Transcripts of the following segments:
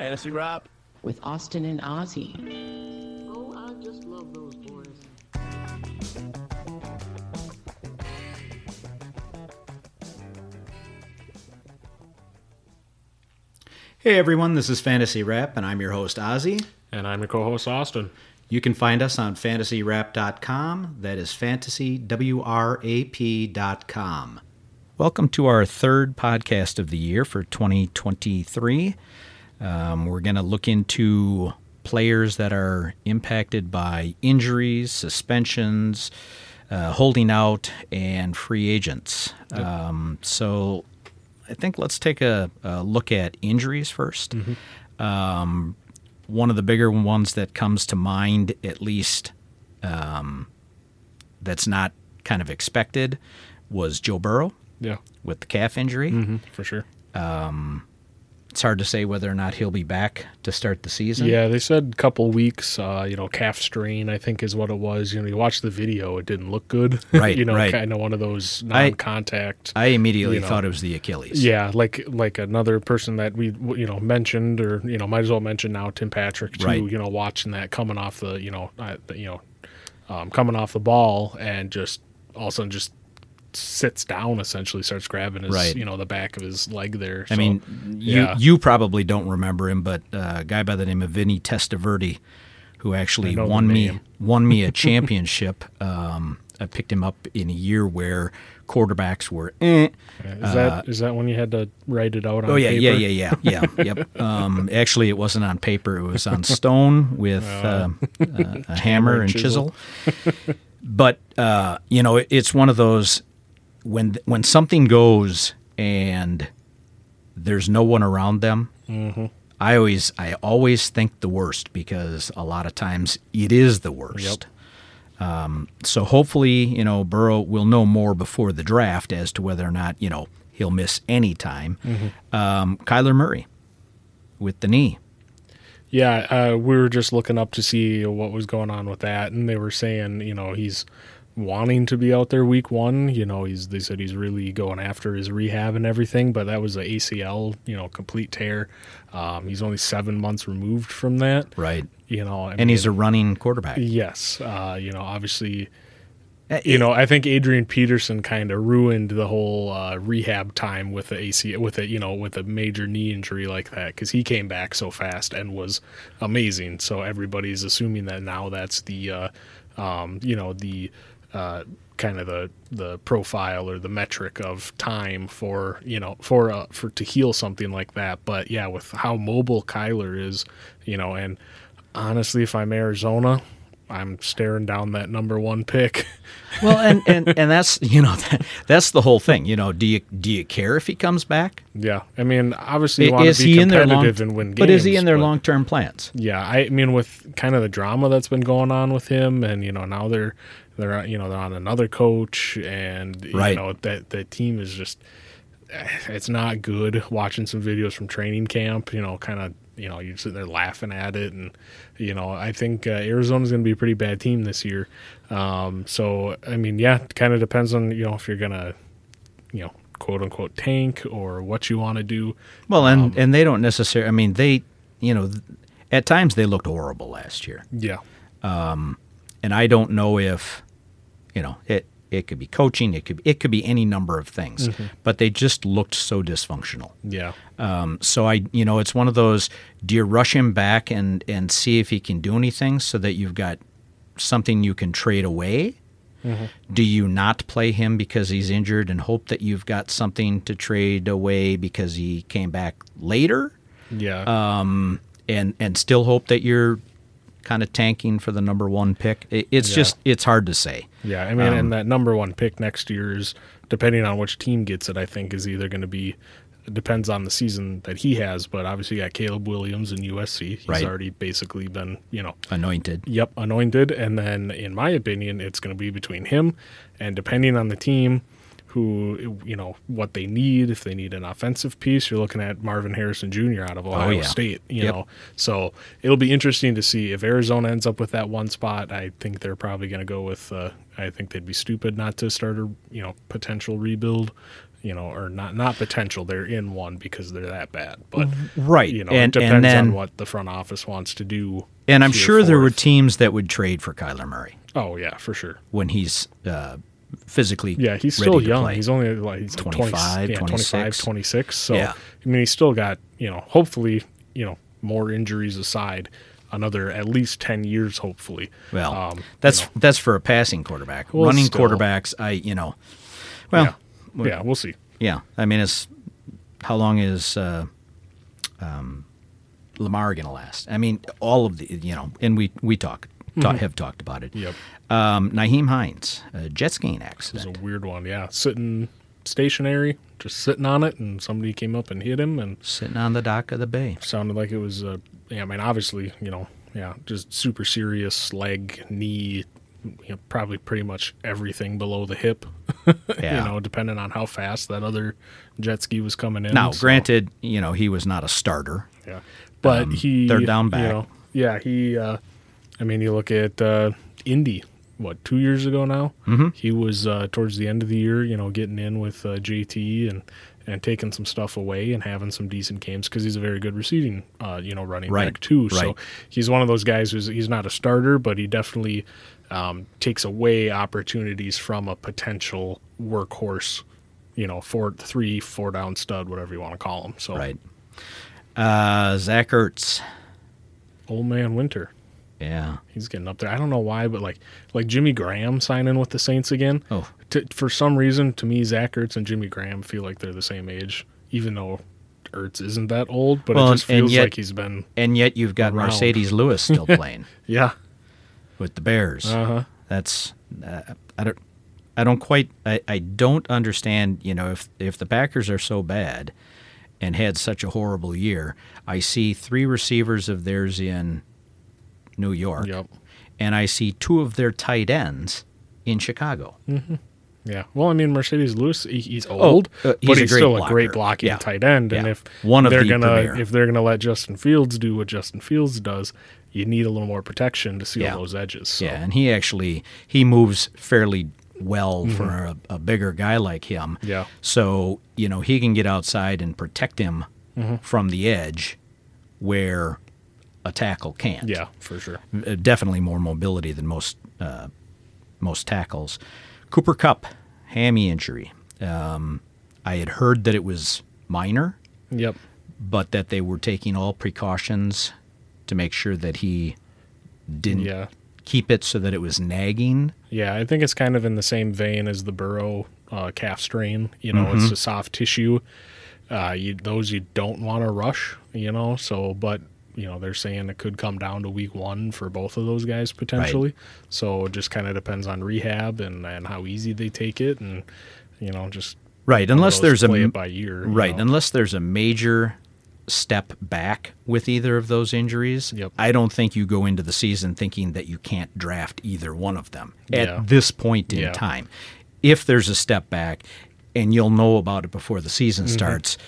Fantasy Wrap with Austin and Ozzy. Oh, I just love those boys. Hey everyone, this is Fantasy Wrap, and I'm your host Ozzy. And I'm your co-host Austin. You can find us on fantasywrap.com. That is fantasywrap.com. Welcome to our third podcast of the year for 2023. Um, we're going to look into players that are impacted by injuries, suspensions, uh, holding out, and free agents. Um, so I think let's take a, a look at injuries 1st Um, one of the bigger ones that comes to mind, at least um, that's not kind of expected, was Joe Burrow Yeah, with the calf injury. hmm for sure. It's hard to say whether or not he'll be back to start the season. Yeah, they said a couple weeks. Uh, you know, calf strain. I think is what it was. You know, you watch the video, it didn't look good. Right, you know, right. kind of one of those non-contact. I immediately You know. thought it was the Achilles. yeah, like like another person that we you know mentioned, or you know, might as well mention now Tim Patrick too. Right. You know, watching that coming off the you know uh, you know um, coming off the ball and just all of a sudden just sits down essentially starts grabbing his Right. you know the back of his leg there I So, mean, you yeah. you probably don't remember him, but uh, a guy by the name of Vinny Testaverde, who actually I know the won me won me a championship. um, I picked him up in a year where quarterbacks were. Eh. Is that is that when you had to write it out? On Oh yeah, paper? yeah, yeah, yeah, yeah. yep. Um, actually, it wasn't on paper; it was on stone with uh, uh, a hammer and chisel. but uh, you know, it- it's one of those when when something goes and there's no one around them. I always I always think the worst because a lot of times it is the worst. Um, so hopefully, you know, Burrow will know more before the draft as to whether or not you know he'll miss any time. Um, Kyler Murray with the knee. Yeah, uh, we were just looking up to see what was going on with that, and they were saying, you know, he's wanting to be out there week one. You know, he's they said he's really going after his rehab and everything, but that was a ACL, you know, complete tear. Um, he's only seven months removed from that. Right. You know, I And he's a running quarterback. yes. Uh, you know, obviously, Uh, you know, I think Adrian Peterson kind of ruined the whole uh, rehab time with the AC with a you know with a major knee injury like that because he came back so fast and was amazing. So everybody's assuming that now that's the uh, um, you know the uh, kind of the the profile or the metric of time for you know for uh, for to heal something like that. But yeah, with how mobile Kyler is, you know, and honestly, if I'm Arizona. I'm staring down that number one pick. Well, and, and, and that's you know that, that's the whole thing. You know, do you do you care if he comes back? Yeah, I mean, obviously, you want is to be he in their long? and win games. But is he in their long term plans? Yeah, I mean, with kind of the drama that's been going on with him, and you know, now they're they're you know they're on another coach, and you Right. know that that team is just it's not good. Watching some videos from training camp, you know, kind of you know you're sitting there laughing at it, and you know, I think uh, Arizona's going to be a pretty bad team this year. Um, so I mean, yeah, it kind of depends on you know if you're gonna you know quote unquote tank or what you want to do. Well, Um, and and they don't necessarily. I mean, they you know, at times they looked horrible last year, Yeah. and I don't know if you know it. It could be coaching. It could be, it could be any number of things, but they just looked so dysfunctional. Yeah. Um, so I, you know, it's one of those. Do you rush him back and and see if he can do anything so that you've got something you can trade away? Do you not play him because he's injured and hope that you've got something to trade away because he came back later, Yeah. um, and and still hope that you're kind of tanking for the number one pick? It, it's Yeah. just it's hard to say. Yeah, I mean, Um, and that number one pick next year is depending on which team gets it. I think is either going to be depends on the season that he has, but obviously you got Caleb Williams in USC. He's Right. already basically been you know Anointed. yep anointed, and then in my opinion, it's going to be between him and depending on the team. Who you know what they need? If they need an offensive piece, you're looking at Marvin Harrison Jr. out of Ohio Oh, yeah. State. You Yep. know, so it'll be interesting to see if Arizona ends up with that one spot. I think they're probably going to go with. Uh, I think they'd be stupid not to start a you know potential rebuild you know, or not not potential. They're in one because they're that bad. But Right. you know, and, it depends and then, on what the front office wants to do. and I'm sure there were teams that would trade for Kyler Murray Oh yeah, for sure. when he's uh, physically Yeah, he's still young. play. He's only like he's 25, 20, yeah, 25, 26. 26. So Yeah. I mean, he's still got you know, hopefully, you know, more injuries aside, another at least ten years, hopefully. Well, Um, you that's know, that's for a passing quarterback. Well, Running still. quarterbacks, I you know, well, yeah. yeah, we'll see. yeah. I mean, it's how long is uh, um, Lamar going to last? I mean, all of the you know, and we we talk, talk have talked about it. Mm-hmm. Yep. Um, Nyheim Hines, a jet skiing It was accident. a weird one. Yeah, sitting stationary, just sitting on it, and somebody came up and hit him, and Sitting on the dock of the bay. sounded like it was. Uh, yeah, I mean, obviously, you know, yeah, just super serious leg, knee, you know, probably pretty much everything below the hip. Yeah. you know, depending on how fast that other jet ski was coming in. Now, so, granted, you know he was not a starter. yeah, but um, he they're down you back. know, yeah, he. Uh, I mean, you look at uh, Indy. What two years ago now? Mm-hmm. He was uh, towards the end of the year, you know, getting in with uh, JT and and taking some stuff away and having some decent games because he's a very good receiving, uh, you know, running Right, back too. So he's one of those guys who's he's not a starter, but he definitely um, takes away opportunities from a potential workhorse. You know, four, three, four down stud, whatever you want to call him. So, Right. Uh, Zach Ertz. old man Winter. Yeah. He's getting up there. I don't know why, but like like Jimmy Graham signing with the Saints again. Oh. T- for some reason, to me, Zach Ertz and Jimmy Graham feel like they're the same age, even though Ertz isn't that old. But Well, it just feels yet- like he's been. And yet you've got Around. Marcedes Lewis still playing Yeah. with the Bears. Uh huh. That's uh, I don't I don't quite I, I don't understand. You know, if if the Packers are so bad and had such a horrible year, I see three receivers of theirs in New York, Yep. and I see two of their tight ends in Chicago. Yeah. Well, I mean, Marcedes Lewis, he, he's old, uh, he's but he's still a great blocking Yeah. tight end. And if One of they're the gonna premier. if they're gonna let Justin Fields do what Justin Fields does, you need a little more protection to seal Yeah. those edges. So. Yeah, and he actually he moves fairly well for a, a bigger guy like him. Mm-hmm. Yeah. So you know he can get outside and protect him Mm-hmm. from the edge, where a tackle can't. Yeah, for sure. Uh, definitely more mobility than most uh, most tackles. Cooper Kupp hammy injury. Um, I had heard that it was minor, Yep. but that they were taking all precautions to make sure that he didn't Yeah. keep it so that it was nagging. Yeah, I think it's kind of in the same vein as the burrow uh, calf strain. You know, Mm-hmm. it's a soft tissue. Uh, you, those you don't want to rush. You know, so but you know they're saying it could come down to week one for both of those guys potentially. So it just kind of depends on rehab and and how easy they take it, and you know just Right, unless there's a play m- it by year. you right, know. unless there's a major step back with either of those injuries. Yep. I don't think you go into the season thinking that you can't draft either one of them Yeah. at this point in Yeah. time. If there's a step back and you'll know about it before the season Mm-hmm. starts,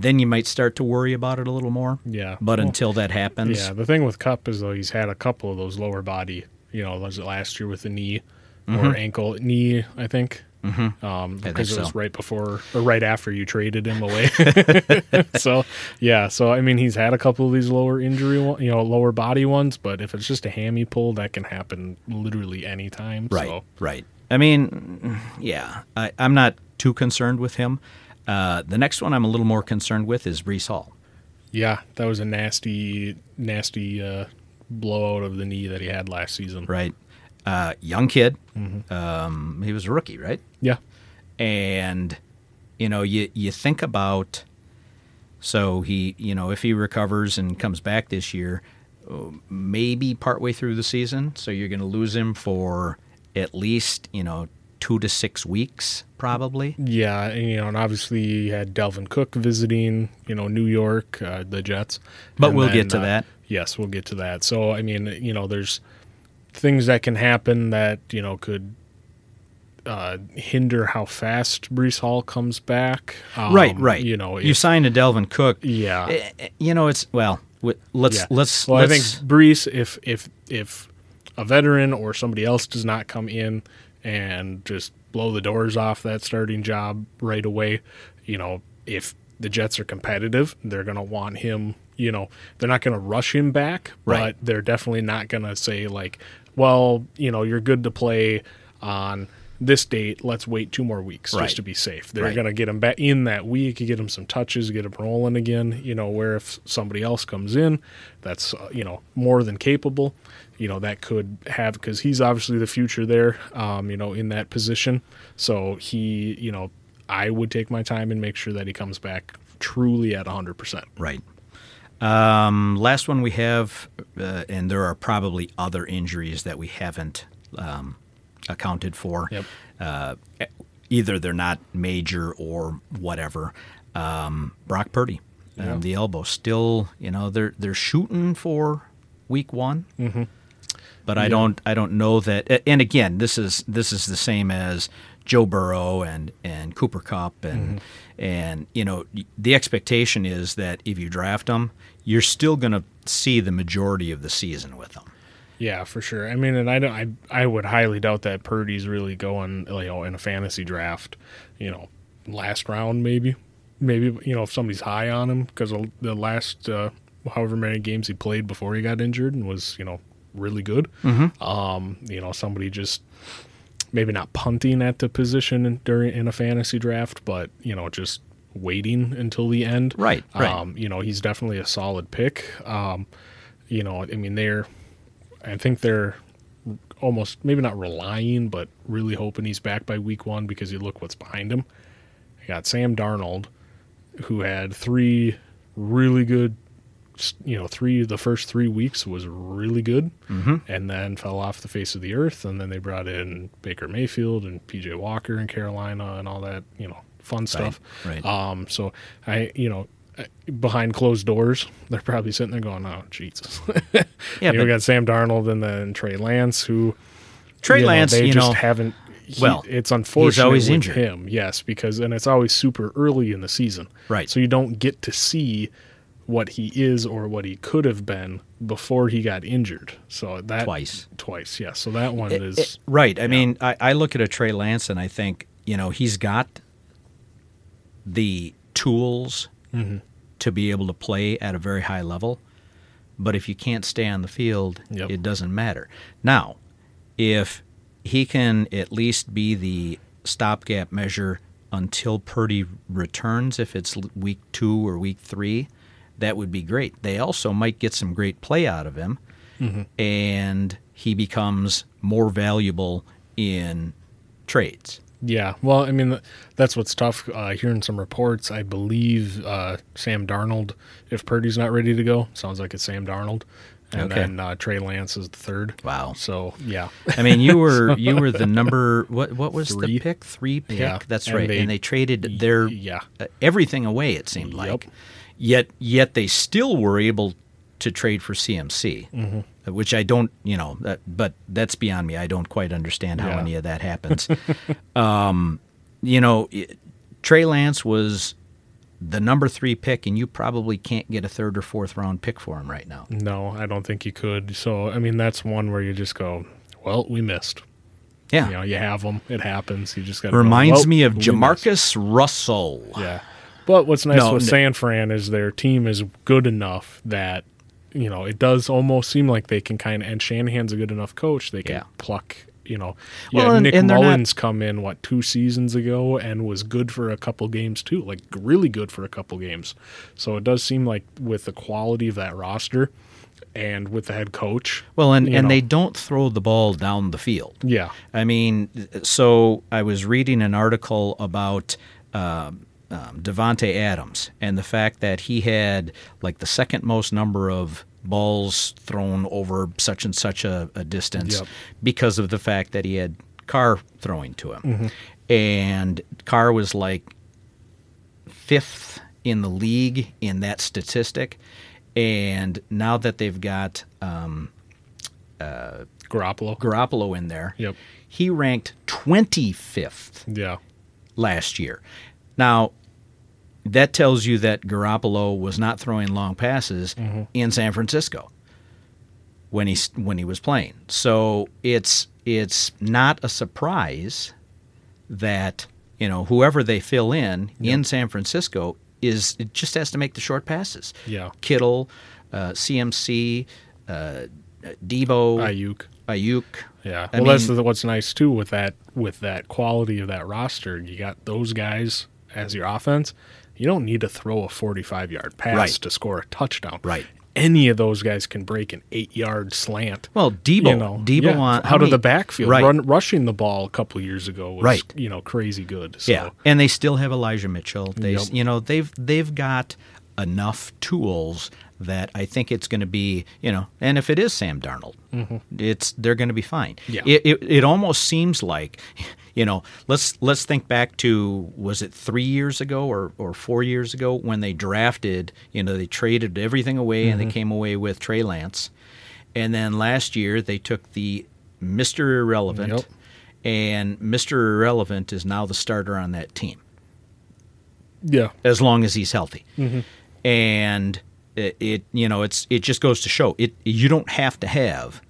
then you might start to worry about it a little more. Yeah. But Well, until that happens, Yeah, the thing with Kupp is though he's had a couple of those lower body. You know, was it last year with the knee or ankle knee? I think. Mm-hmm. Um, because it was so. right before or right after you traded him away. so yeah, so I mean he's had a couple of these lower injury, one, you know, lower body ones. But if it's just a hammy pull, that can happen literally anytime. Right, So, right. I mean, yeah, I, I'm not too concerned with him. Uh, the next one I'm a little more concerned with is Breece Hall. yeah, that was a nasty, nasty uh, blowout of the knee that he had last season. right? Uh, young kid. Mm-hmm. Um, he was a rookie, right? Yeah. And you know, you you think about so he, you know, if he recovers and comes back this year, maybe partway through the season, so you're going to lose him for at least you know two to six weeks, probably. Yeah, and, you know, and obviously you had Dalvin Cook visiting, you know, New York, uh, the Jets. But And we'll then, get to uh, that. Yes, we'll get to that. So, I mean, you know, there's things that can happen that you know could uh, hinder how fast Breece Hall comes back. Um, right, right. You know, you if- signed a Dalvin Cook. Yeah. Eh, eh, You know, it's well. Let's yeah. let's. Well, let's I think Breece, if if if a veteran or somebody else does not come in and just blow the doors off that starting job right away. You know, if the Jets are competitive, they're going to want him. You know, they're not going to rush him back, Right. but they're definitely not going to say like, well, you know, you're good to play on this date. Let's wait two more weeks Right. just to be safe. They're Right. going to get him back in that week, get him some touches, get him rolling again. You know, where if somebody else comes in, that's uh, you know more than capable. You know that could have because he's obviously the future there. Um, you know, in that position, so he, you know, I would take my time and make sure that he comes back truly at hundred percent. Right. Um, last one we have, uh, and there are probably other injuries that we haven't um, accounted for. Yep. Uh, either they're not major or whatever. Um, Brock Purdy, Yeah. um, the elbow, still, you know, they're they're shooting for week one. Mm-hmm. But I don't I don't know that. And again, this is this is the same as Joe Burrow and and Cooper Kupp and and you know the expectation is that if you draft them, you're still going to see the majority of the season with them. Yeah, for sure. I mean, and I don't. I I would highly doubt that Purdy's really going, you know, in a fantasy draft. You know, last round maybe, maybe you know if somebody's high on him because the last uh, however many games he played before he got injured and was you know really good. Um, you know, somebody just maybe not punting at the position in, during in a fantasy draft, but you know just waiting until the end. Right, right. Um, you know, he's definitely a solid pick. Um, you know, I mean, they're I think they're almost maybe not relying, but really hoping he's back by week one because you look what's behind him. You got Sam Darnold, who had three really good, you know, three the first three weeks was really good, mm-hmm. and then fell off the face of the earth. And then they brought in Baker Mayfield and PJ Walker in Carolina and all that, you know, fun stuff. right. Um, so I, you know. Behind closed doors, they're probably sitting there going, "Oh, Jesus!" Yeah, you know, we got Sam Darnold and then Trey Lance, who Trey you know, Lance, they you just know, haven't. he- well, it's unfortunate he's always injured. him, yes, because and it's always super early in the season, Right. So you don't get to see what he is or what he could have been before he got injured. So that Twice. twice, yes. So that one It- is it- right. I mean, I, I look at a Trey Lance and I think, you know, he's got the tools Mm-hmm. to be able to play at a very high level. But if you can't stay on the field, Yep. it doesn't matter. Now, if he can at least be the stopgap measure until Purdy returns, if it's week two or week three, that would be great. They also might get some great play out of him, and he becomes more valuable in trades. Yeah, well, I mean, that's what's tough. Uh, hearing some reports, I believe uh, Sam Darnold, if Purdy's not ready to go, sounds like it's Sam Darnold, and Okay. then uh, Trey Lance is the third. Wow. So yeah, I mean, you were you were the number what what was Three. the pick three pick? Yeah, That's and right. they- and they traded their yeah. uh, everything away. It seemed like. Yep. Yet yet they still were able to trade for CMC, Mm-hmm. Which I don't you know. That, but that's beyond me. I don't quite understand how Yeah. any of that happens. um, you know, it- Trey Lance was the number three pick, and you probably can't get a third or fourth round pick for him right now. No, I don't think you could. So I mean, that's one where you just go, well, we missed. Yeah. You know, you have them. It happens. You just got. To Reminds me of Jamarcus Russell. Yeah, but what's nice No, with n- San Fran is their team is good enough that you know it does almost seem like they can kind of. And Shanahan's a good enough coach. They can Yeah. pluck. You know, Well, yeah. and- Nick and they're not- Mullens come in what two seasons ago and was good for a couple games too, like really good for a couple games. So it does seem like with the quality of that roster and with the head coach. Well, and, and know, they don't throw the ball down the field. yeah, I mean, so I was reading an article about um, um, Davante Adams and the fact that he had like the second most number of balls thrown over such and such a, a distance Yep. because of the fact that he had Carr throwing to him, and Carr was like fifth in the league in that statistic. And now that they've got um, Garoppolo. Garoppolo in there, Yep. he ranked 25th Yeah. last year. Now, that tells you that Garoppolo was not throwing long passes in San Francisco when he when he was playing. So it's it's not a surprise that you know whoever they fill in in San Francisco is it just has to make the short passes. Yeah. Kittle, uh, CMC, uh, Deebo, Aiyuk. Aiyuk. Yeah. I well, that's mean- the, what's nice too with that with that quality of that roster. You got those guys as your offense. You don't need to throw a 45 yard pass Right. to score a touchdown. Right. Any of those guys can break an eight yard slant. Well, Deebo, you know, Deebo yeah, on out how of the backfield, right? run, rushing the ball a couple years ago was Right. you know crazy good. So, Yeah, and they still have Elijah Mitchell. They, Yep. you know, they've they've got enough tools that I think it's going to be, you know, and if it is Sam Darnold, it's they're going to be fine. Yeah. It, it it almost seems like, you know, let's let's think back to was it three years ago or or four years ago when they drafted, you know, they traded everything away and they came away with Trey Lance, and then last year they took the Mister Irrelevant. Yep. And Mr. Irrelevant is now the starter on that team yeah, as long as he's healthy. Mm-hmm. And it, it, you know, it's it just goes to show it. You don't have to have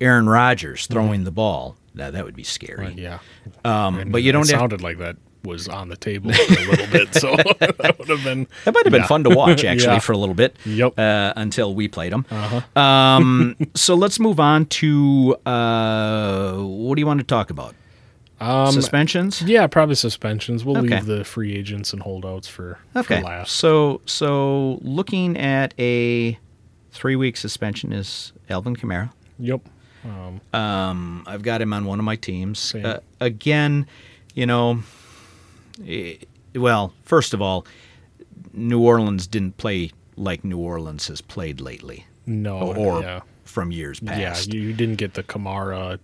Aaron Rodgers throwing the ball. Now that would be scary. Right, yeah. Um, And but you don't have. sounded like that was on the table a little bit, so that would have been That might have been yeah. fun to watch actually Yeah. for a little bit. Yep. Uh, until we played them. Uh-huh. Um, so let's move on to uh, what do you want to talk about? Um, Suspensions. Yeah, probably suspensions. We'll Okay. leave the free agents and holdouts for, Okay. for last. So so looking at a three week suspension is Alvin Kamara. Yep. Um, Um, I've got him on one of my teams. Uh, again, you know, eh, well, first of all, New Orleans didn't play like New Orleans has played lately, no. or yeah. from years past. Yeah, you didn't get the Kamara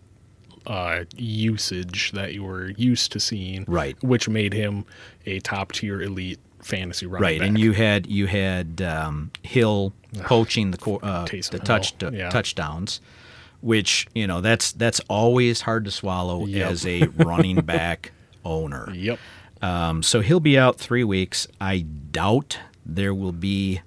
uh, usage that you were used to seeing, Right. Which made him a top tier elite fantasy running right, back. and you had you had um, Hill poaching the uh, the touch yeah. touchdowns, which you know that's that's always hard to swallow Yep. as a running back owner. Yep. Um, so he'll be out three weeks. I doubt there will be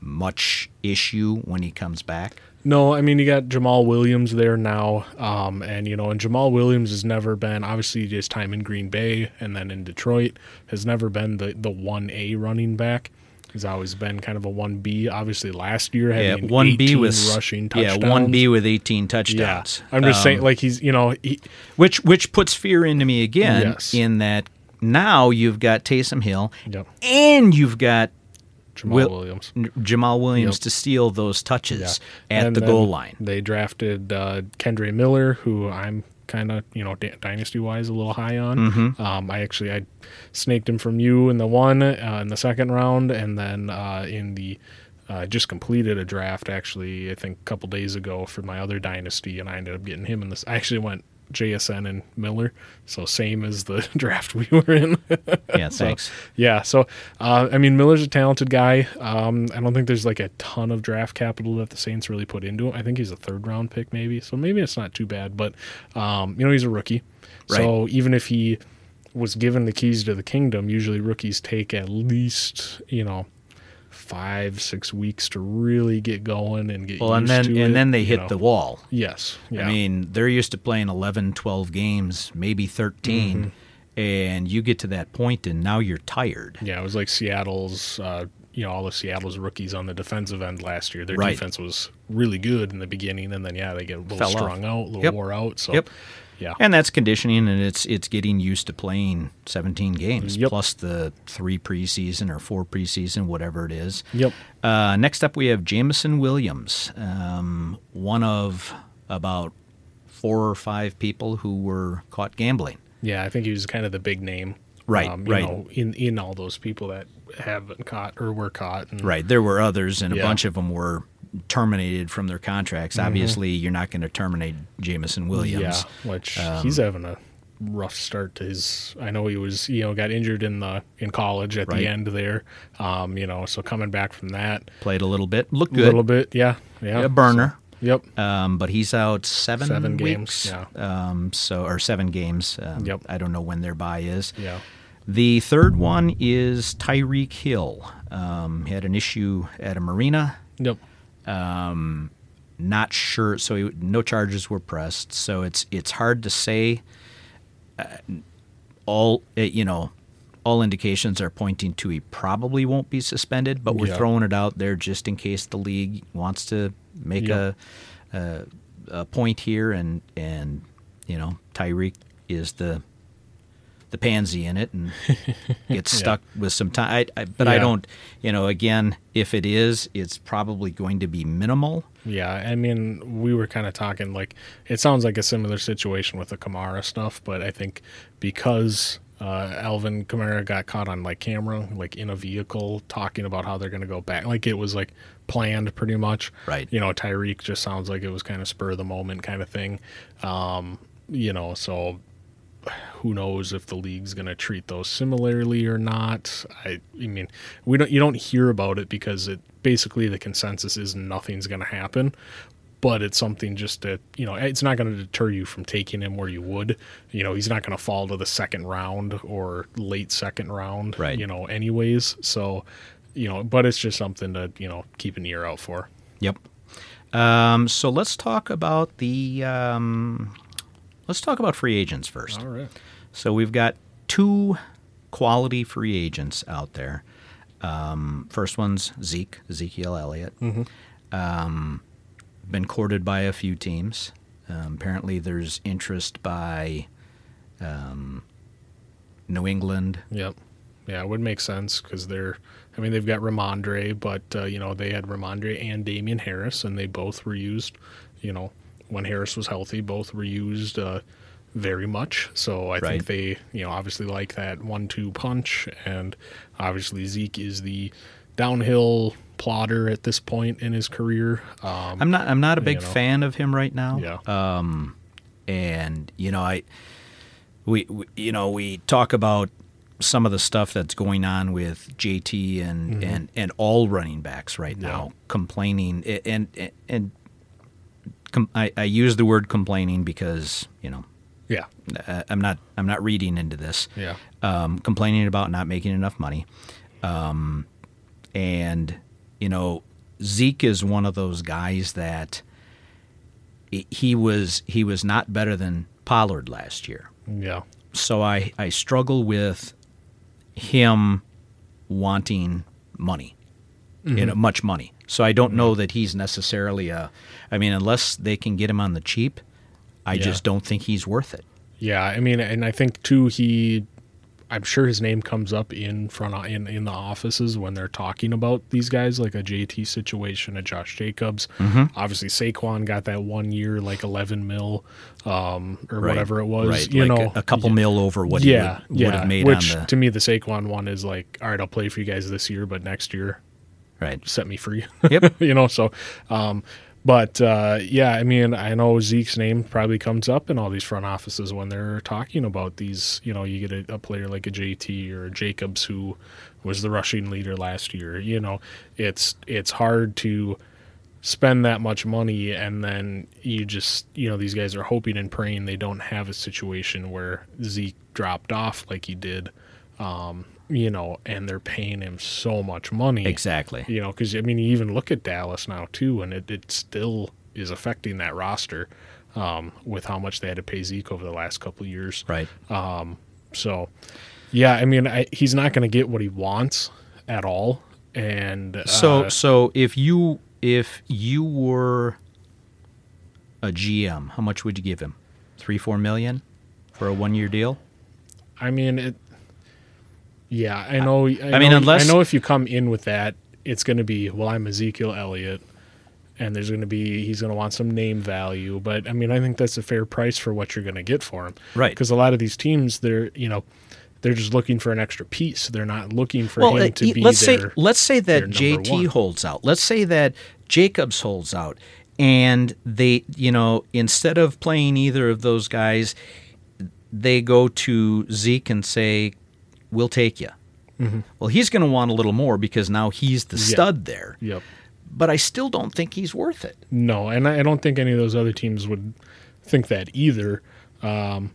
much issue when he comes back. No, I mean you got Jamaal Williams there now, um, and you know, and Jamaal Williams has never been obviously his time in Green Bay and then in Detroit has never been the the one A running back. He's always been kind of a one B. Obviously, last year Yeah, one B with rushing touchdowns. yeah one B with eighteen touchdowns. Yeah. I'm just Um, saying, like he's you know he, which which puts fear into me again Yes. in that now you've got Taysom Hill Yep. and you've got Jamaal Will- Williams. Jamaal Williams Yep. to steal those touches Yeah. at And the goal line. They drafted uh, Kendre Miller, who I'm kind of you know d- dynasty wise a little high on. Mm-hmm. Um, I actually I snaked him from you in the one uh, in the second round, and then uh, in the uh, I just completed a draft actually I think a couple days ago for my other dynasty, and I ended up getting him in this. I actually went JSN and Miller, so same as the draft we were in. Yeah, thanks. Yeah, so uh, I mean, Miller's a talented guy. Um, I don't think there's like a ton of draft capital that the Saints really put into him. I think he's a third round pick, maybe. So maybe it's not too bad. But um, you know, he's a rookie. So even if he was given the keys to the kingdom, usually rookies take at least you know five six weeks to really get going and get Well, and then and it, then they hit know. the wall. yes. Yeah. I mean, they're used to playing 11, 12 games, maybe 13, Mm-hmm. and you get to that point and now you're tired. Yeah, it was like Seattle's, uh, you know, all of Seattle's rookies on the defensive end last year. Their Right. defense was really good in the beginning, and then yeah, they get a little Fell off. strung out, a little Yep. wore out. So, Yep. Yeah, And that's conditioning, and it's it's getting used to playing 17 games Yep. plus the three preseason or four preseason, whatever it is. Yep. Uh, next up, we have Jameson Williams, um, one of about four or five people who were caught gambling. yeah. I think he was kind of the big name, Right, um, you right. Know, in in all those people that have been caught or were caught, and Right. There were others, and a Yeah. Mm-hmm. bunch of them were terminated from their contracts. Obviously, you're not going to terminate Jameson Williams. Yeah, which Um, he's having a rough start to his. I know he was, you know, got injured in the in college at Right. the end there. Um, you know, so coming back from that Played a little bit, looked a little bit, yeah, yeah, A burner. So, yep. Um, but he's out seven, Seven games, yeah. Um, so or seven games. Um, Yep. I don't know when their bye is. Yeah. The third one is Tyreek Hill. Um, he had an issue at a marina. Yep. Not sure. So he, no charges were pressed. So it's it's hard to say. all uh, you know, all indications are pointing to he probably won't be suspended, but we're Yeah. throwing it out there just in case the league wants to make Yeah. a, a a point here, and and you know, Tyreek is the the pansy in it and gets Yeah. stuck with some time. I, I, but I don't, you know, again, if it is, it's probably going to be minimal. Yeah, I mean, we were kind of talking like it sounds like a similar situation with the Kamara stuff, but I think because uh, Alvin Kamara got caught on like camera, like in a vehicle, talking about how they're going to go back, like it was like planned pretty much. Right. You know, Tyreek just sounds like it was kind of spur of the moment kind of thing. Um, you know, so who knows if the league's going to treat those similarly or not. I, I mean, we don't you don't hear about it because it basically the consensus is nothing's going to happen. But it's something just that you know it's not going to deter you from taking him where you would. You know he's not going to fall to the second round or late second round. Right. You know, anyways. So, you know, but it's just something to you know keep an ear out for. Yep. Um, so let's talk about the um, let's talk about free agents first. All right. So we've got two quality free agents out there. Um, first one's Zeke, Ezekiel Elliott. Um, been courted by a few teams. Um, apparently, there's interest by um, New England. Yep. Yeah, it would make sense because they're. I mean, they've got Rhamondre, but uh, you know they had Rhamondre and Damien Harris, and they both were used. You know, when Harris was healthy, both were used uh, very much. So I Right. think they, you know, obviously like that one-two punch, and obviously Zeke is the downhill plotter at this point in his career. Um, I'm not. I'm not a big know. fan of him right now. Yeah. Um, and you know, I, we, we, you know, we talk about some of the stuff that's going on with JT and and and all running backs right now Mm-hmm. Yeah. complaining and and, and com- I, I use the word complaining because you know yeah. I'm not I'm not reading into this. Yeah. Um, complaining about not making enough money, um, and you know Zeke is one of those guys that he- he was he was not better than Pollard last year. Yeah. So I I struggle with him wanting money, you know, much money. So I don't know that he's necessarily a. I mean, unless they can get him on the cheap, I Yeah. just don't think he's worth it. Yeah, I mean, and I think too, he, I'm sure his name comes up in front of, in in the offices when they're talking about these guys, like a JT situation, a Josh Jacobs. Mm-hmm. Obviously, Saquon got that one year, like 11 mil, um, or Right. whatever it was. Right, You like know, a, a couple mil over what yeah, he would, yeah. would have made Which on the to me, the Saquon one is like, all right, I'll play for you guys this year, but next year, right. set me free. Yep. you know, so, um, but uh, yeah, I mean, I know Zeke's name probably comes up in all these front offices when they're talking about these. You know, you get a, a player like a JT or a Jacobs who was the rushing leader last year. You know, it's it's hard to spend that much money and then you just you know these guys are hoping and praying they don't have a situation where Zeke dropped off like he did. Um, you know, and they're paying him so much money. Exactly. You know, because I mean, you even look at Dallas now too, and it, it still is affecting that roster um, with how much they had to pay Zeke over the last couple of years. Right. So, yeah, I mean, I, he's not going to get what he wants at all. And uh, So so if you if you were a GM, how much would you give him? Three four million for a one year deal? I mean, it. Yeah, I know. I, I mean, know- unless- I know if you come in with that, it's going to be well, I'm Ezekiel Elliott, and there's going to be he's going to want some name value. But I mean, I think that's a fair price for what you're going to get for him, Right. Because a lot of these teams, they're you know, they're just looking for an extra piece. They're not looking for Well, him uh, to be let's say let's say that JT one. holds out. Let's say that Jacobs holds out, and they, you know, instead of playing either of those guys, they go to Zeke and say, "We'll take you." Well, he's going to want a little more because now he's the Mm-hmm. Yeah. stud there. Yep. But I still don't think he's worth it. No, and I I don't think any of those other teams would think that either. Um,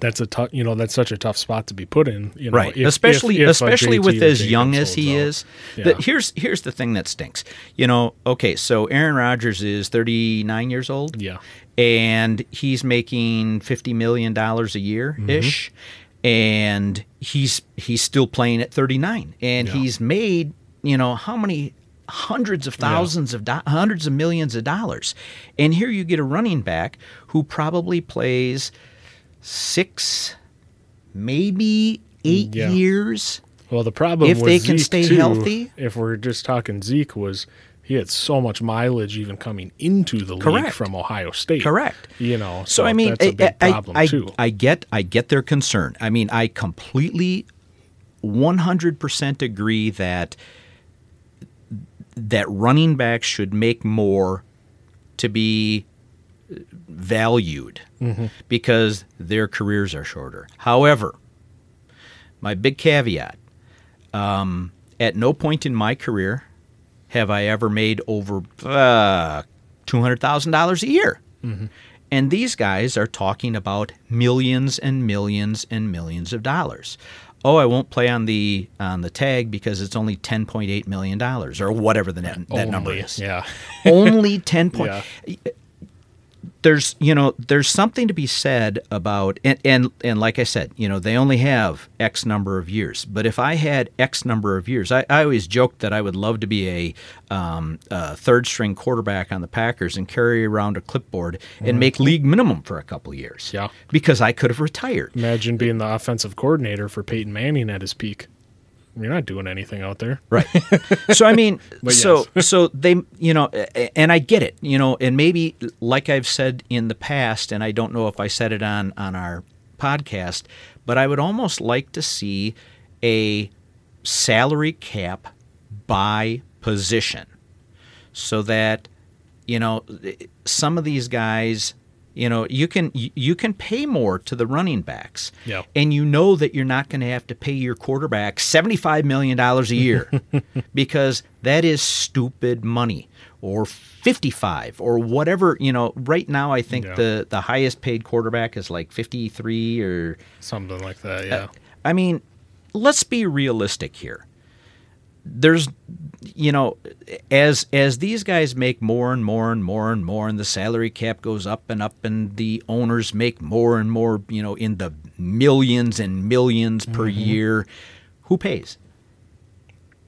that's a tough. You know, that's such a tough spot to be put in. You know, right if- especially if- if especially with as young as he holds is out. the- Yeah. here's here's the thing that stinks you know okay so aaron rodgers is 39 years old Yeah. and he's making 50 million dollars a year ish Mm-hmm. and he's he's still playing at 39 and Yeah. he's made you know how many hundreds of thousands of do- hundreds of millions of dollars and here you get a running back who probably plays six maybe eight Yeah. years Well, the problem If they can stay too, healthy. if we're just talking Zeke, was he had so much mileage even coming into the league Correct. from Ohio State. Correct. You know, So, I mean, that's a big I, I- problem I, too. I get, I get their concern. I mean, I completely, one hundred percent agree that that running backs should make more to be valued Mm-hmm. because their careers are shorter. However, my big caveat: um, at no point in my career have I ever made over uh, two hundred thousand dollars a year. And these guys are talking about millions and millions and millions of dollars. Oh, I won't play on the on the tag because it's only ten point eight million dollars or whatever the net, that number is. Yeah. Only ten point. Yeah. There's you know there's something to be said about and, and and like I said you know they only have X number of years. But if I had X number of years, I, I always joked that I would love to be a, um, a third string quarterback on the Packers and carry around a clipboard and make league minimum for a couple of years. Yeah. because I could have retired. Imagine being the offensive coordinator for Peyton Manning at his peak. You're not doing anything out there. Right. so I mean, so so they, you know, and I get it, you know, and maybe like I've said in the past, and I don't know if I said it on on our podcast, but I would almost like to see a salary cap by position, so that you know some of these guys. You know, you can you can pay more to the running backs, Yeah. and you know that you're not going to have to pay your quarterback $75 million a year because that is stupid money or 55 or whatever you know right now i think Yeah. the the highest paid quarterback is like 53 or Something like that. Yeah. Uh, i mean let's be realistic here there's you know as as these guys make more and more and more and more and the salary cap goes up and up and the owners make more and more you know in the millions and millions per Mm-hmm. year who pays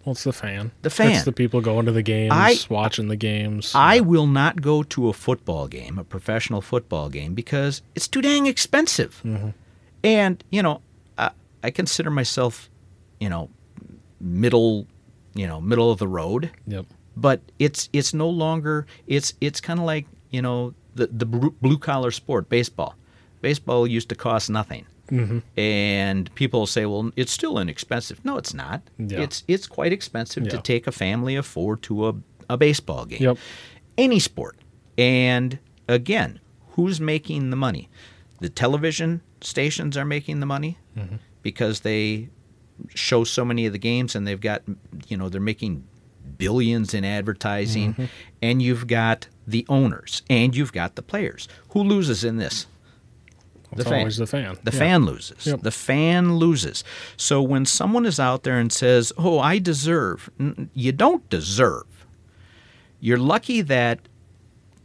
well, it's the fan. The fan. It's the people going to the games, I- watching the games. I will not go to a football game, a professional football game, because it's too dang expensive. And you know, I, I consider myself, you know, middle, you know, middle of the road. Yep. But it's it's no longer it's it's kind of like you know the the blue collar sport, baseball. Baseball used to cost nothing. Mm-hmm. And people say, "Well, it's still inexpensive." No, it's not. Yeah. It's it's quite expensive to take a family of four to a, a baseball game Yep. any sport. And again, who's making the money? The television stations are making the money mm-hmm. because they show so many of the games and they've got, you know, they're making billions in advertising. Mm-hmm. And you've got the owners and you've got the players. Who loses in this? It's fan. always the fan. The Yeah. fan loses. Yep. The fan loses. So when someone is out there and says, "Oh, I deserve," you don't deserve. You're lucky that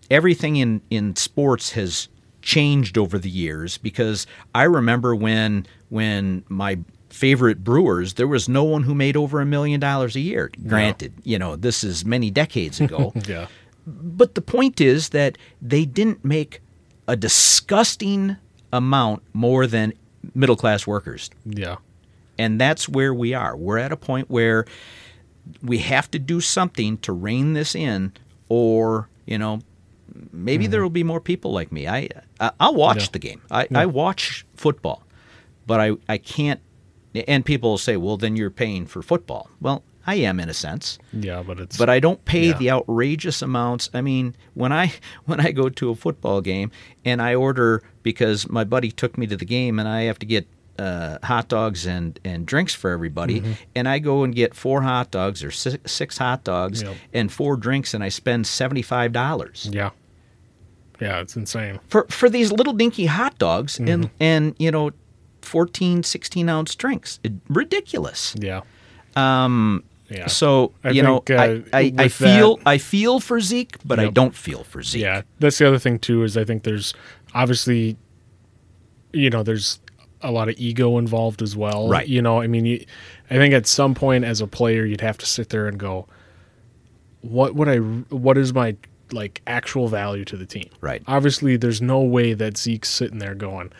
everything in in sports has changed over the years because I remember when when my favorite brewers there was no one who made over a million dollars a year granted you know this is many decades ago Yeah. but the point is that they didn't make a disgusting amount more than middle class workers. Yeah. And that's where we are. We're at a point where we have to do something to rein this in, or, you know, maybe mm-hmm. there will be more people like me. I, I I'll watch. Yeah. the game. I, I watch football, but I, I can't. And people will say, well, then you're paying for football. Well, I am in a sense Yeah, but it's but I don't pay Yeah. the outrageous amounts. I mean, when I when I go to a football game and I order because my buddy took me to the game and I have to get uh, hot dogs and, and drinks for everybody, Mm-hmm. and I go and get four hot dogs or six, six hot dogs Yep. and four drinks, and I spend seventy five dollars yeah. Yeah, it's insane. for for these little dinky hot dogs, and Mm-hmm. and you know 14, 16 ounce drinks. It, ridiculous. Yeah. Um. Yeah. So I you know, uh, I, I, I feel that- I feel for Zeke, but I don't feel for Zeke. Yeah, that's the other thing too. Is I think there's obviously, you know, there's a lot of ego involved as well. Right. You know, I mean, you, I think at some point as a player, you'd have to sit there and go, what would I? What is my like actual value to the team? Right. Obviously, there's no way that Zeke's sitting there going.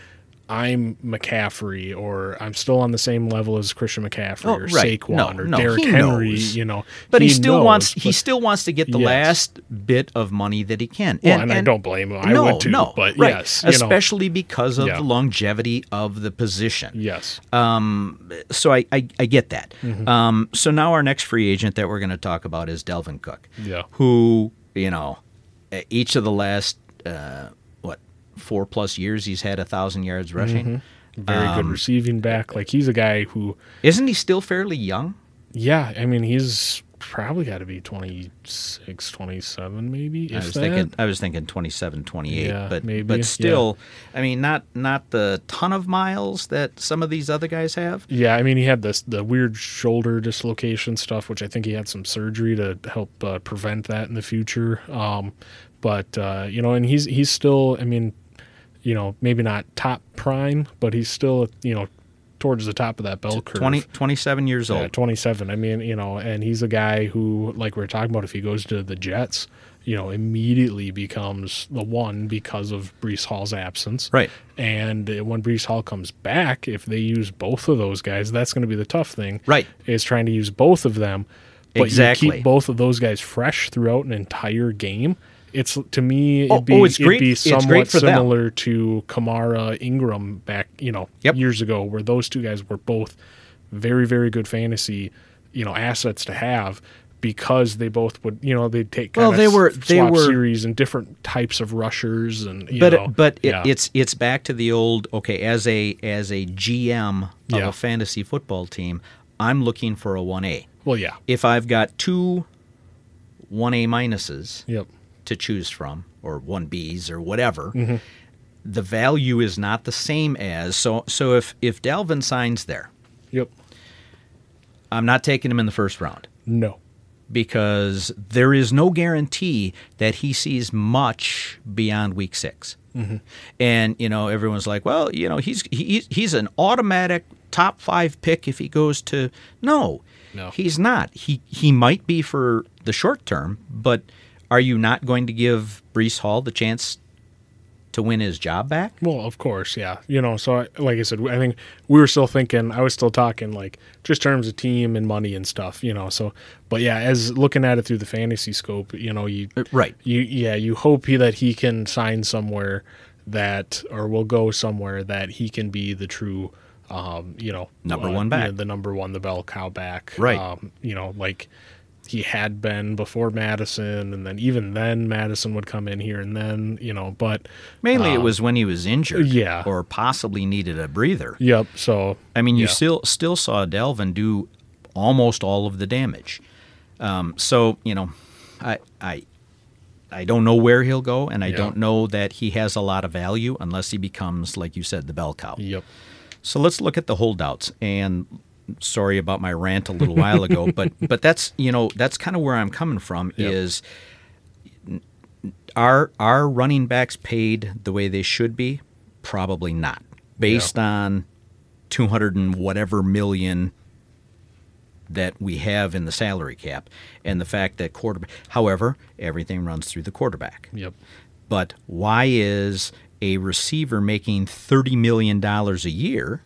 I'm McCaffrey, or I'm still on the same level as Christian McCaffrey, Oh, or right. Saquon, No, or no, Derrick he Henry. knows. You know, But he, still wants knows, he still wants to get the Yes. last bit of money that he can. Well, and, I don't blame him. I no, would too. no, but right. yes, you know. especially because of Yeah. the longevity of the position. Yes. Um, so I, I, I get that. Mm-hmm. Um, so now our next free agent that we're going to talk about is Dalvin Cook. Yeah. Who you know, each of the last uh, four plus years he's had a thousand yards rushing. Very Um, good receiving back. Like he's a guy who, Isn't he still fairly young? yeah, I mean, he's probably got to be 26, 27 maybe. I was that. thinking I was thinking 27, 28, Yeah, but maybe, but still, I mean not not the ton of miles that some of these other guys have. Yeah, I mean, he had this the weird shoulder dislocation stuff, which I think he had some surgery to help uh, prevent that in the future. Um, but uh, you know, and he's he's still, I mean, you know, maybe not top prime, but he's still, you know, towards the top of that bell curve. 20, 27 years Yeah, old. 27. I mean, you know, and he's a guy who, like we are talking about, if he goes to the Jets, you know, immediately becomes the one because of Breece Hall's absence. Right. And when Breece Hall comes back, if they use both of those guys, that's going to be the tough thing. Right. Is trying to use both of them. But Exactly. you keep both of those guys fresh throughout an entire game. It's to me, it'd Oh, oh be, oh, it's it'd be somewhat for them. similar to Kamara Ingram back, you know, Yep. years ago, where those two guys were both very, very good fantasy, you know, assets to have because they both would, you know, they'd take Well, they were- they were- series and different types of rushers and you but know, but it, yeah. it's it's back to the old okay as a as a GM of Yeah. a fantasy football team, I'm looking for a 1A. well, yeah, If I've got two 1A minuses yep, to choose from or 1Bs or whatever, Mm-hmm. the value is not the same as so so if if Dalvin signs there, yep, I'm not taking him in the first round. no, because there is no guarantee that he sees much beyond week 6 Mm-hmm. And you know, everyone's like, "Well, you know, he's he, he's an automatic top five pick if he goes to." No, No. he's not. He he might be for the short term, but are you not going to give Breece Hall the chance to win his job back? Well, of course, yeah. You know, so I, like I said, I think we were still thinking. I was still talking like just terms of team and money and stuff. You know, so but yeah, as looking at it through the fantasy scope, you know, you Right. you yeah, you hope he, that he can sign somewhere that or will go somewhere that he can be the true. Um, you know, Number uh, one you back. know, the number one, the bell cow back, Right. Um, you know, like he had been before Mattison, and then even then Mattison would come in here and then, you know, but Mainly, it um, was when he was injured, yeah. or possibly needed a breather. Yep. So I mean, you yeah. still still saw Dalvin do almost all of the damage. Um, so you know, I I I don't know where he'll go, and I Yeah. don't know that he has a lot of value unless he becomes, like you said, the bell cow. Yep. So let's look at the holdouts. And sorry about my rant a little while ago, but but that's you know that's kind of where I'm coming from. Yep. Is are are running backs paid the way they should be? Probably not, based on two hundred and whatever million that we have in the salary cap, and the fact that quarterback. However, everything runs through the quarterback. Yep. But why is a receiver making $30 million a year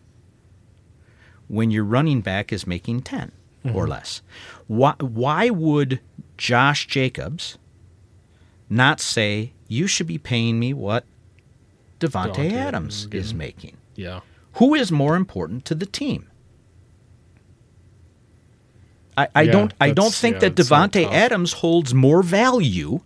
when your running back is making 10 or mm-hmm. less? Why, why would Josh Jacobs not say, you should be paying me what Davante Davante Adams is making? Yeah. Who is more important to the team? I, I Yeah, don't I don't think yeah, that that's not Davante tough. Adams holds more value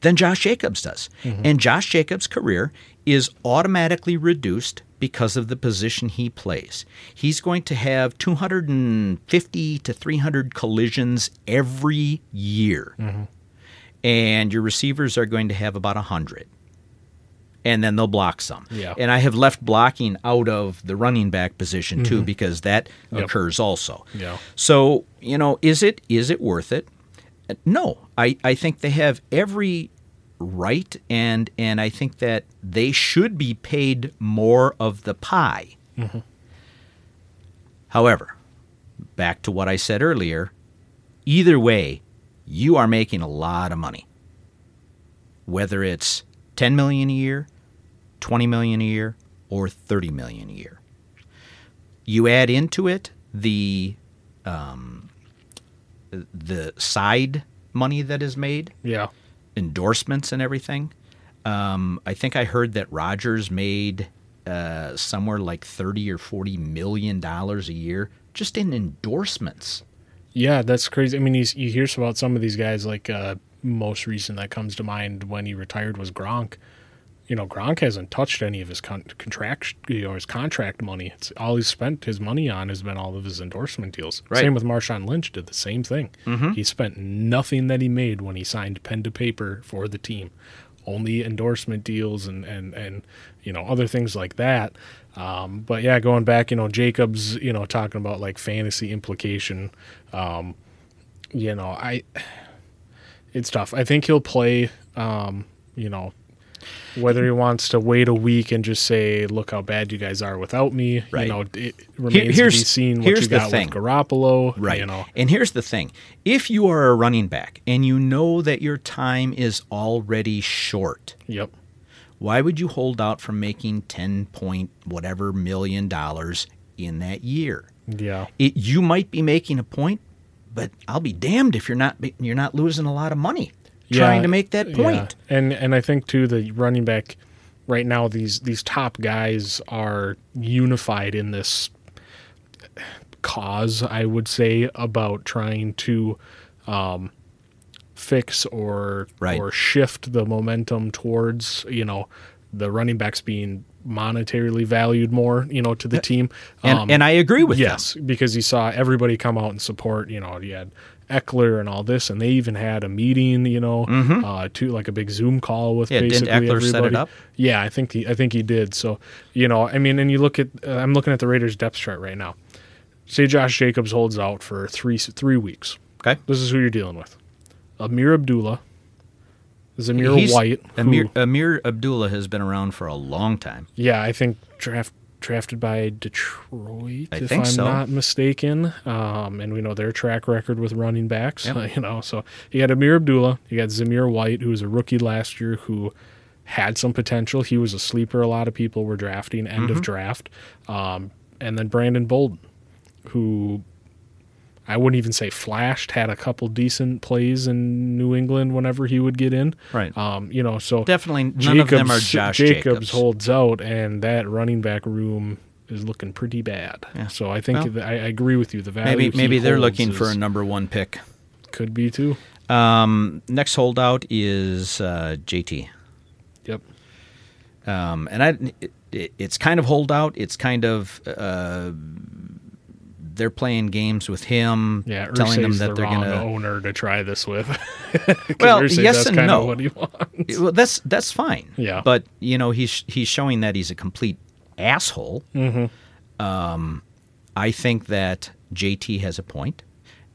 than Josh Jacobs does. Mm-hmm. And Josh Jacobs' career is automatically reduced because of the position he plays. He's going to have 250 to 300 collisions every year. Mm-hmm. And your receivers are going to have about 100 and then they'll block some. Yeah. And I have left blocking out of the running back position too because that Mm-hmm. Yep. occurs also. Yeah. So, you know, is it is it worth it? No. I, I think they have every right and and I think that they should be paid more of the pie. However, back to what I said earlier, either way, you are making a lot of money. Whether it's 10 million a year, 20 million a year, or 30 million a year. You add into it the um, the side money that is made, Yeah. endorsements and everything. Um, I think I heard that Rodgers made uh, somewhere like 30 or 40 million dollars a year just in endorsements. Yeah, that's crazy. I mean, he's, you hear about some of these guys, like uh, most recent that comes to mind when he retired was Gronk. You know, Gronk hasn't touched any of his con- contract, you know, his contract money. It's all he's spent his money on has been all of his endorsement deals. Right. Same with Marshawn Lynch, did the same thing. He spent nothing that he made when he signed pen to paper for the team. Only endorsement deals and and and you know other things like that. Um, but yeah, going back, you know, Jacobs, you know, talking about like fantasy implication. Um, you know, I it's tough. I think he'll play. Um, you know, whether he wants to wait a week and just say, "Look how bad you guys are without me," Right. you know, it remains to here's- be seen what you the got thing. with Garoppolo. Right. You know, And here's the thing if you are a running back and you know that your time is already short, yep. why would you hold out from making 10 point whatever million dollars in that year? Yeah. It, you might be making a point, but I'll be damned if you're not you're not losing a lot of money trying to make that yeah. And and I think too the running back right now these these top guys are unified in this cause I would say about trying to um, fix or Right. or shift the momentum towards you know the running backs being monetarily valued more you know to the team And, Um, and I agree with yes, because you saw everybody come out and support. You know, you had Ekeler and all this, and they even had a meeting. You know, uh, to like a big Zoom call with Mm-hmm. Yeah, didn't basically Ekeler set it up? Yeah, I think he, I think he did. So you know, I mean, and you look at, uh, I'm looking at the Raiders depth chart right now. Say Josh Jacobs holds out for three three weeks. Okay. This is who you're dealing with: Ameer Abdullah, Zamir He's- White. who- Ameer, Ameer Abdullah has been around for a long time. yeah, I think draft drafted by Detroit, I if think I'm so. not mistaken. Um, and we know their track record with running backs. Yep. You know, so you got Ameer Abdullah, you got Zamir White, who was a rookie last year, who had some potential. He was a sleeper. A lot of people were drafting end Mm-hmm. of draft, um, and then Brandon Bolden, who. I wouldn't even say flashed. Had a couple decent plays in New England whenever he would get in. Right. Um, you know, so Definitely none of them are Josh Jacobs. holds out, and that running back room is looking pretty bad. So I think Well, I, I agree with you. The value Maybe maybe they're looking for a number one pick. could be too. Um, next holdout is uh, JT. Yep. Um, and I, it- it's kind of holdout. It's kind of uh, they're playing games with him, Yeah, telling them that the they're going to. owner to try this with. Well, yes and no. What he wants. Well, that's that's fine. Yeah. But you know, he's he's showing that he's a complete asshole. Mm-hmm. Um, I think that JT has a point,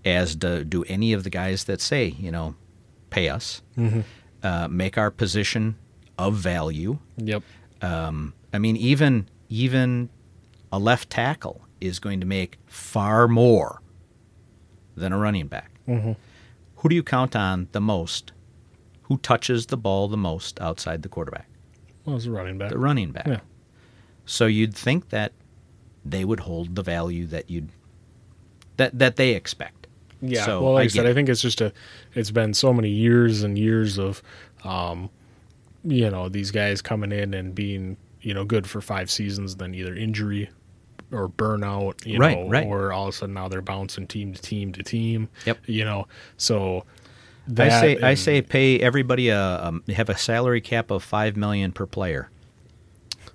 as do, do any of the guys that say, you know, pay us, uh, make our position of value. Yep. Um, I mean, even even a left tackle is going to make far more than a running back. Who do you count on the most? Who touches the ball the most outside the quarterback? Well, it's the running back. The running back. Yeah. So you'd think that they would hold the value that you'd that that they expect. Yeah. So well, like I, I said, get I think it's just a. It's been so many years and years of, um, you know, these guys coming in and being you know good for five seasons, then either injury or burnout, you Right, know, right. or all of a sudden now they're bouncing team to team to team. Yep. You know, so. I that say I say pay everybody a um, have a salary cap of five million per player.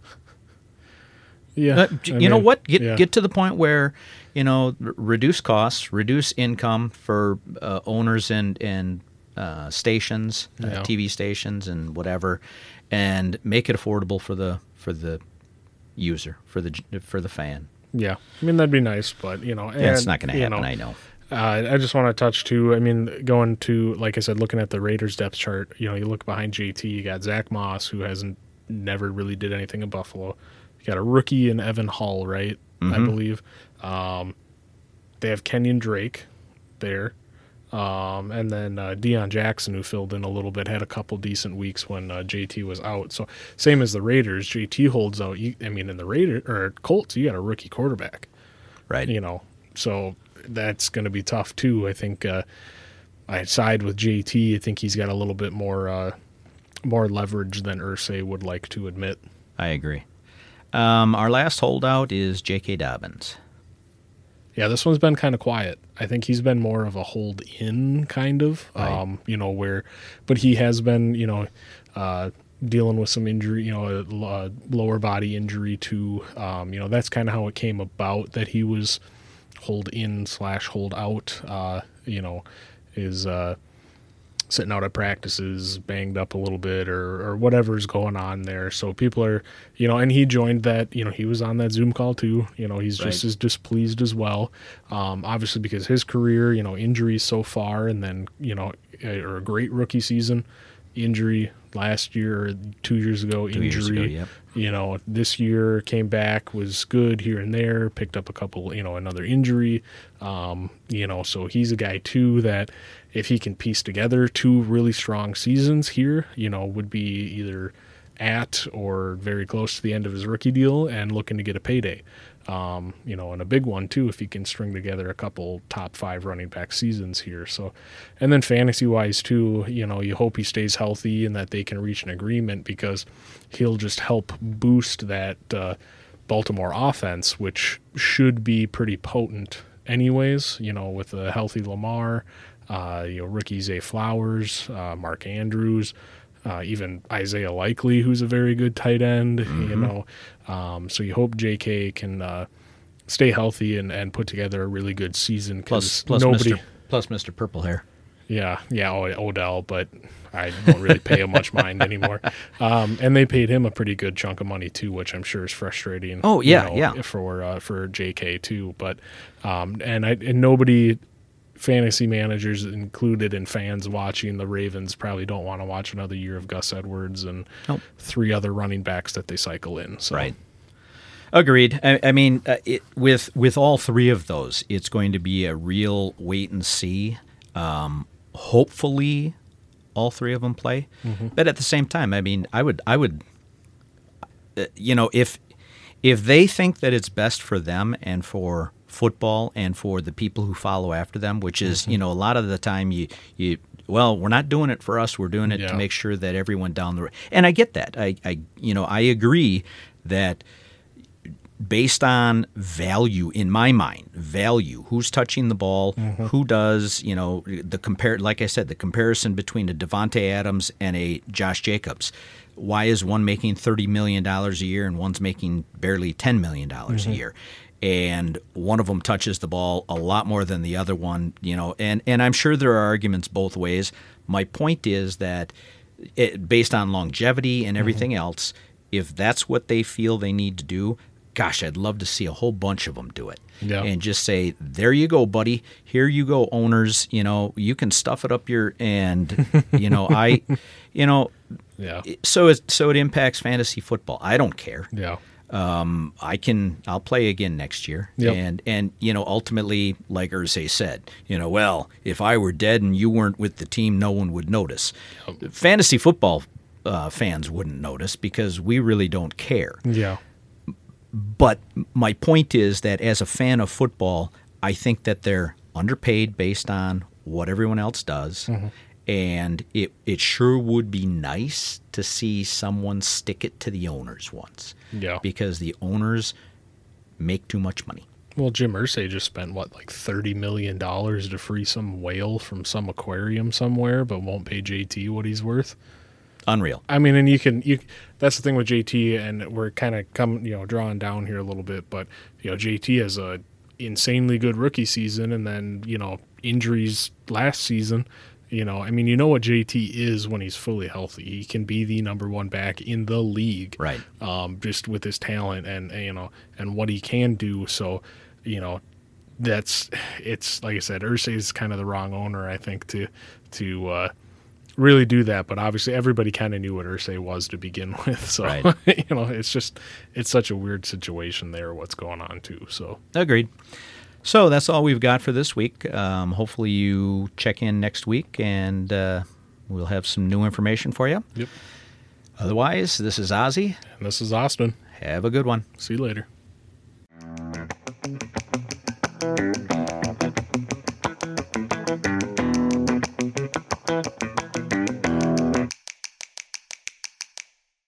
yeah. Uh, I you know what? Get yeah. get to the point where you know r- reduce costs, reduce income for uh, owners and and uh, stations, uh, Yeah. TV stations, and whatever, and make it affordable for the for the user, for the for the fan. Yeah, I mean that'd be nice, but you know, Yeah, it's not going to you happen. know, I know. Uh, I just want to touch too. I mean, going to like I said, looking at the Raiders depth chart. You know, you look behind JT. You got Zack Moss, who hasn't never really did anything in Buffalo. You got a rookie in Evan Hull, right? I believe. Um, they have Kenyan Drake there, um, and then uh, Deon Jackson, who filled in a little bit, had a couple decent weeks when uh, JT was out. So same as the Raiders, JT holds out. You, I mean, in the Raiders or Colts, you got a rookie quarterback Right. you know, so that's going to be tough too. I think uh, I side with JT. I think he's got a little bit more uh, more leverage than Irsay would like to admit. I agree. Um, our last holdout is J.K. Dobbins. Yeah, this one's been kind of quiet. I think he's been more of a hold in kind of, Right. um, you know, where, but he has been, you know, uh, dealing with some injury, you know, a lower body injury to, Um, you know, that's kind of how it came about that he was hold in slash hold out. Uh, you know, is uh, sitting out at practices, banged up a little bit, or or whatever's going on there. So people are, you know, and he joined that. You know, he was on that Zoom call too. You know, he's just as displeased as well. Um, obviously, because his career, you know, injuries so far, and then you know, a, or a great rookie season, injury last year, or two years ago, Two injury. years ago, yep. You know, this year came back, was good here and there, picked up a couple, you know, another injury. Um, you know, so he's a guy too that if he can piece together two really strong seasons here, you know, would be either at or very close to the end of his rookie deal and looking to get a payday. Um, you know, and a big one too if he can string together a couple top five running back seasons here. So, and then fantasy wise too, you know, you hope he stays healthy and that they can reach an agreement because he'll just help boost that uh, Baltimore offense, which should be pretty potent anyways. You know, with a healthy Lamar, uh, you know, rookie Zay Flowers, uh, Mark Andrews. Uh, even Isaiah Likely, who's a very good tight end, you know. Um, so you hope J.K. can uh, stay healthy and, and put together a really good season. plus nobody, Mr. Plus Mr. Purple Hair. yeah, yeah, Odell, but I don't really pay him much mind anymore. Um, and they paid him a pretty good chunk of money too, which I'm sure is frustrating. Oh, you yeah, know, yeah. for uh, for J.K. too. But um, and I and nobody fantasy managers included and fans watching the Ravens probably don't want to watch another year of Gus Edwards and Nope. three other running backs that they cycle in. So Right. Agreed. I, I mean, uh, it, with with all three of those, it's going to be a real wait and see. Um, hopefully, all three of them play. But at the same time, I mean, I would, I would, uh, you know, if if they think that it's best for them and for football and for the people who follow after them, which is, mm-hmm. you know, a lot of the time you you well, we're not doing it for us. We're doing it Yeah. to make sure that everyone down the road. And I get that. I, I you know, I agree that based on value in my mind value who's touching the ball mm-hmm. who does you know the compare like i said the comparison between a davante adams and a josh jacobs why is one making 30 million dollars a year and one's making barely 10 million dollars a mm-hmm. year and one of them touches the ball a lot more than the other one you know and and i'm sure there are arguments both ways my point is that it, based on longevity and mm-hmm. everything else, if that's what they feel they need to do, gosh, I'd love to see a whole bunch of them do it. Yeah. And just say, there you go, buddy. Here you go, owners. You know, you can stuff it up your and you know, I, you know, yeah, so it so it impacts fantasy football. I don't care. yeah, Um, I can I'll play again next year. Yep. And and you know, ultimately, like Irsay said, you know, well, if I were dead and you weren't with the team, no one would notice. Fantasy football uh, fans wouldn't notice because we really don't care. yeah, But my point is that as a fan of football, I think that they're underpaid based on what everyone else does. And it, it sure would be nice to see someone stick it to the owners once. Yeah. Because the owners make too much money. Well, Jim Irsay just spent what like thirty million dollars to free some whale from some aquarium somewhere, but won't pay JT what he's worth. Unreal. I mean, and you can you. That's the thing with JT, and we're kind of come you know drawing down here a little bit, but you know JT has a insanely good rookie season, and then you know injuries last season, You know, I mean, you know what JT is when he's fully healthy. He can be the number one back in the league, Right. Um, just with his talent and and, you know and what he can do. So, you know, that's it's like I said, Irsay is kind of the wrong owner, I think, to to uh, really do that. But obviously, everybody kind of knew what Irsay was to begin with. So, Right. you know, it's just it's such a weird situation there. What's going on too? So, Agreed. So that's all we've got for this week. Um, hopefully, you check in next week and uh, we'll have some new information for you. yep. Otherwise, this is Ozzy. And this is Austin. Have a good one. See you later.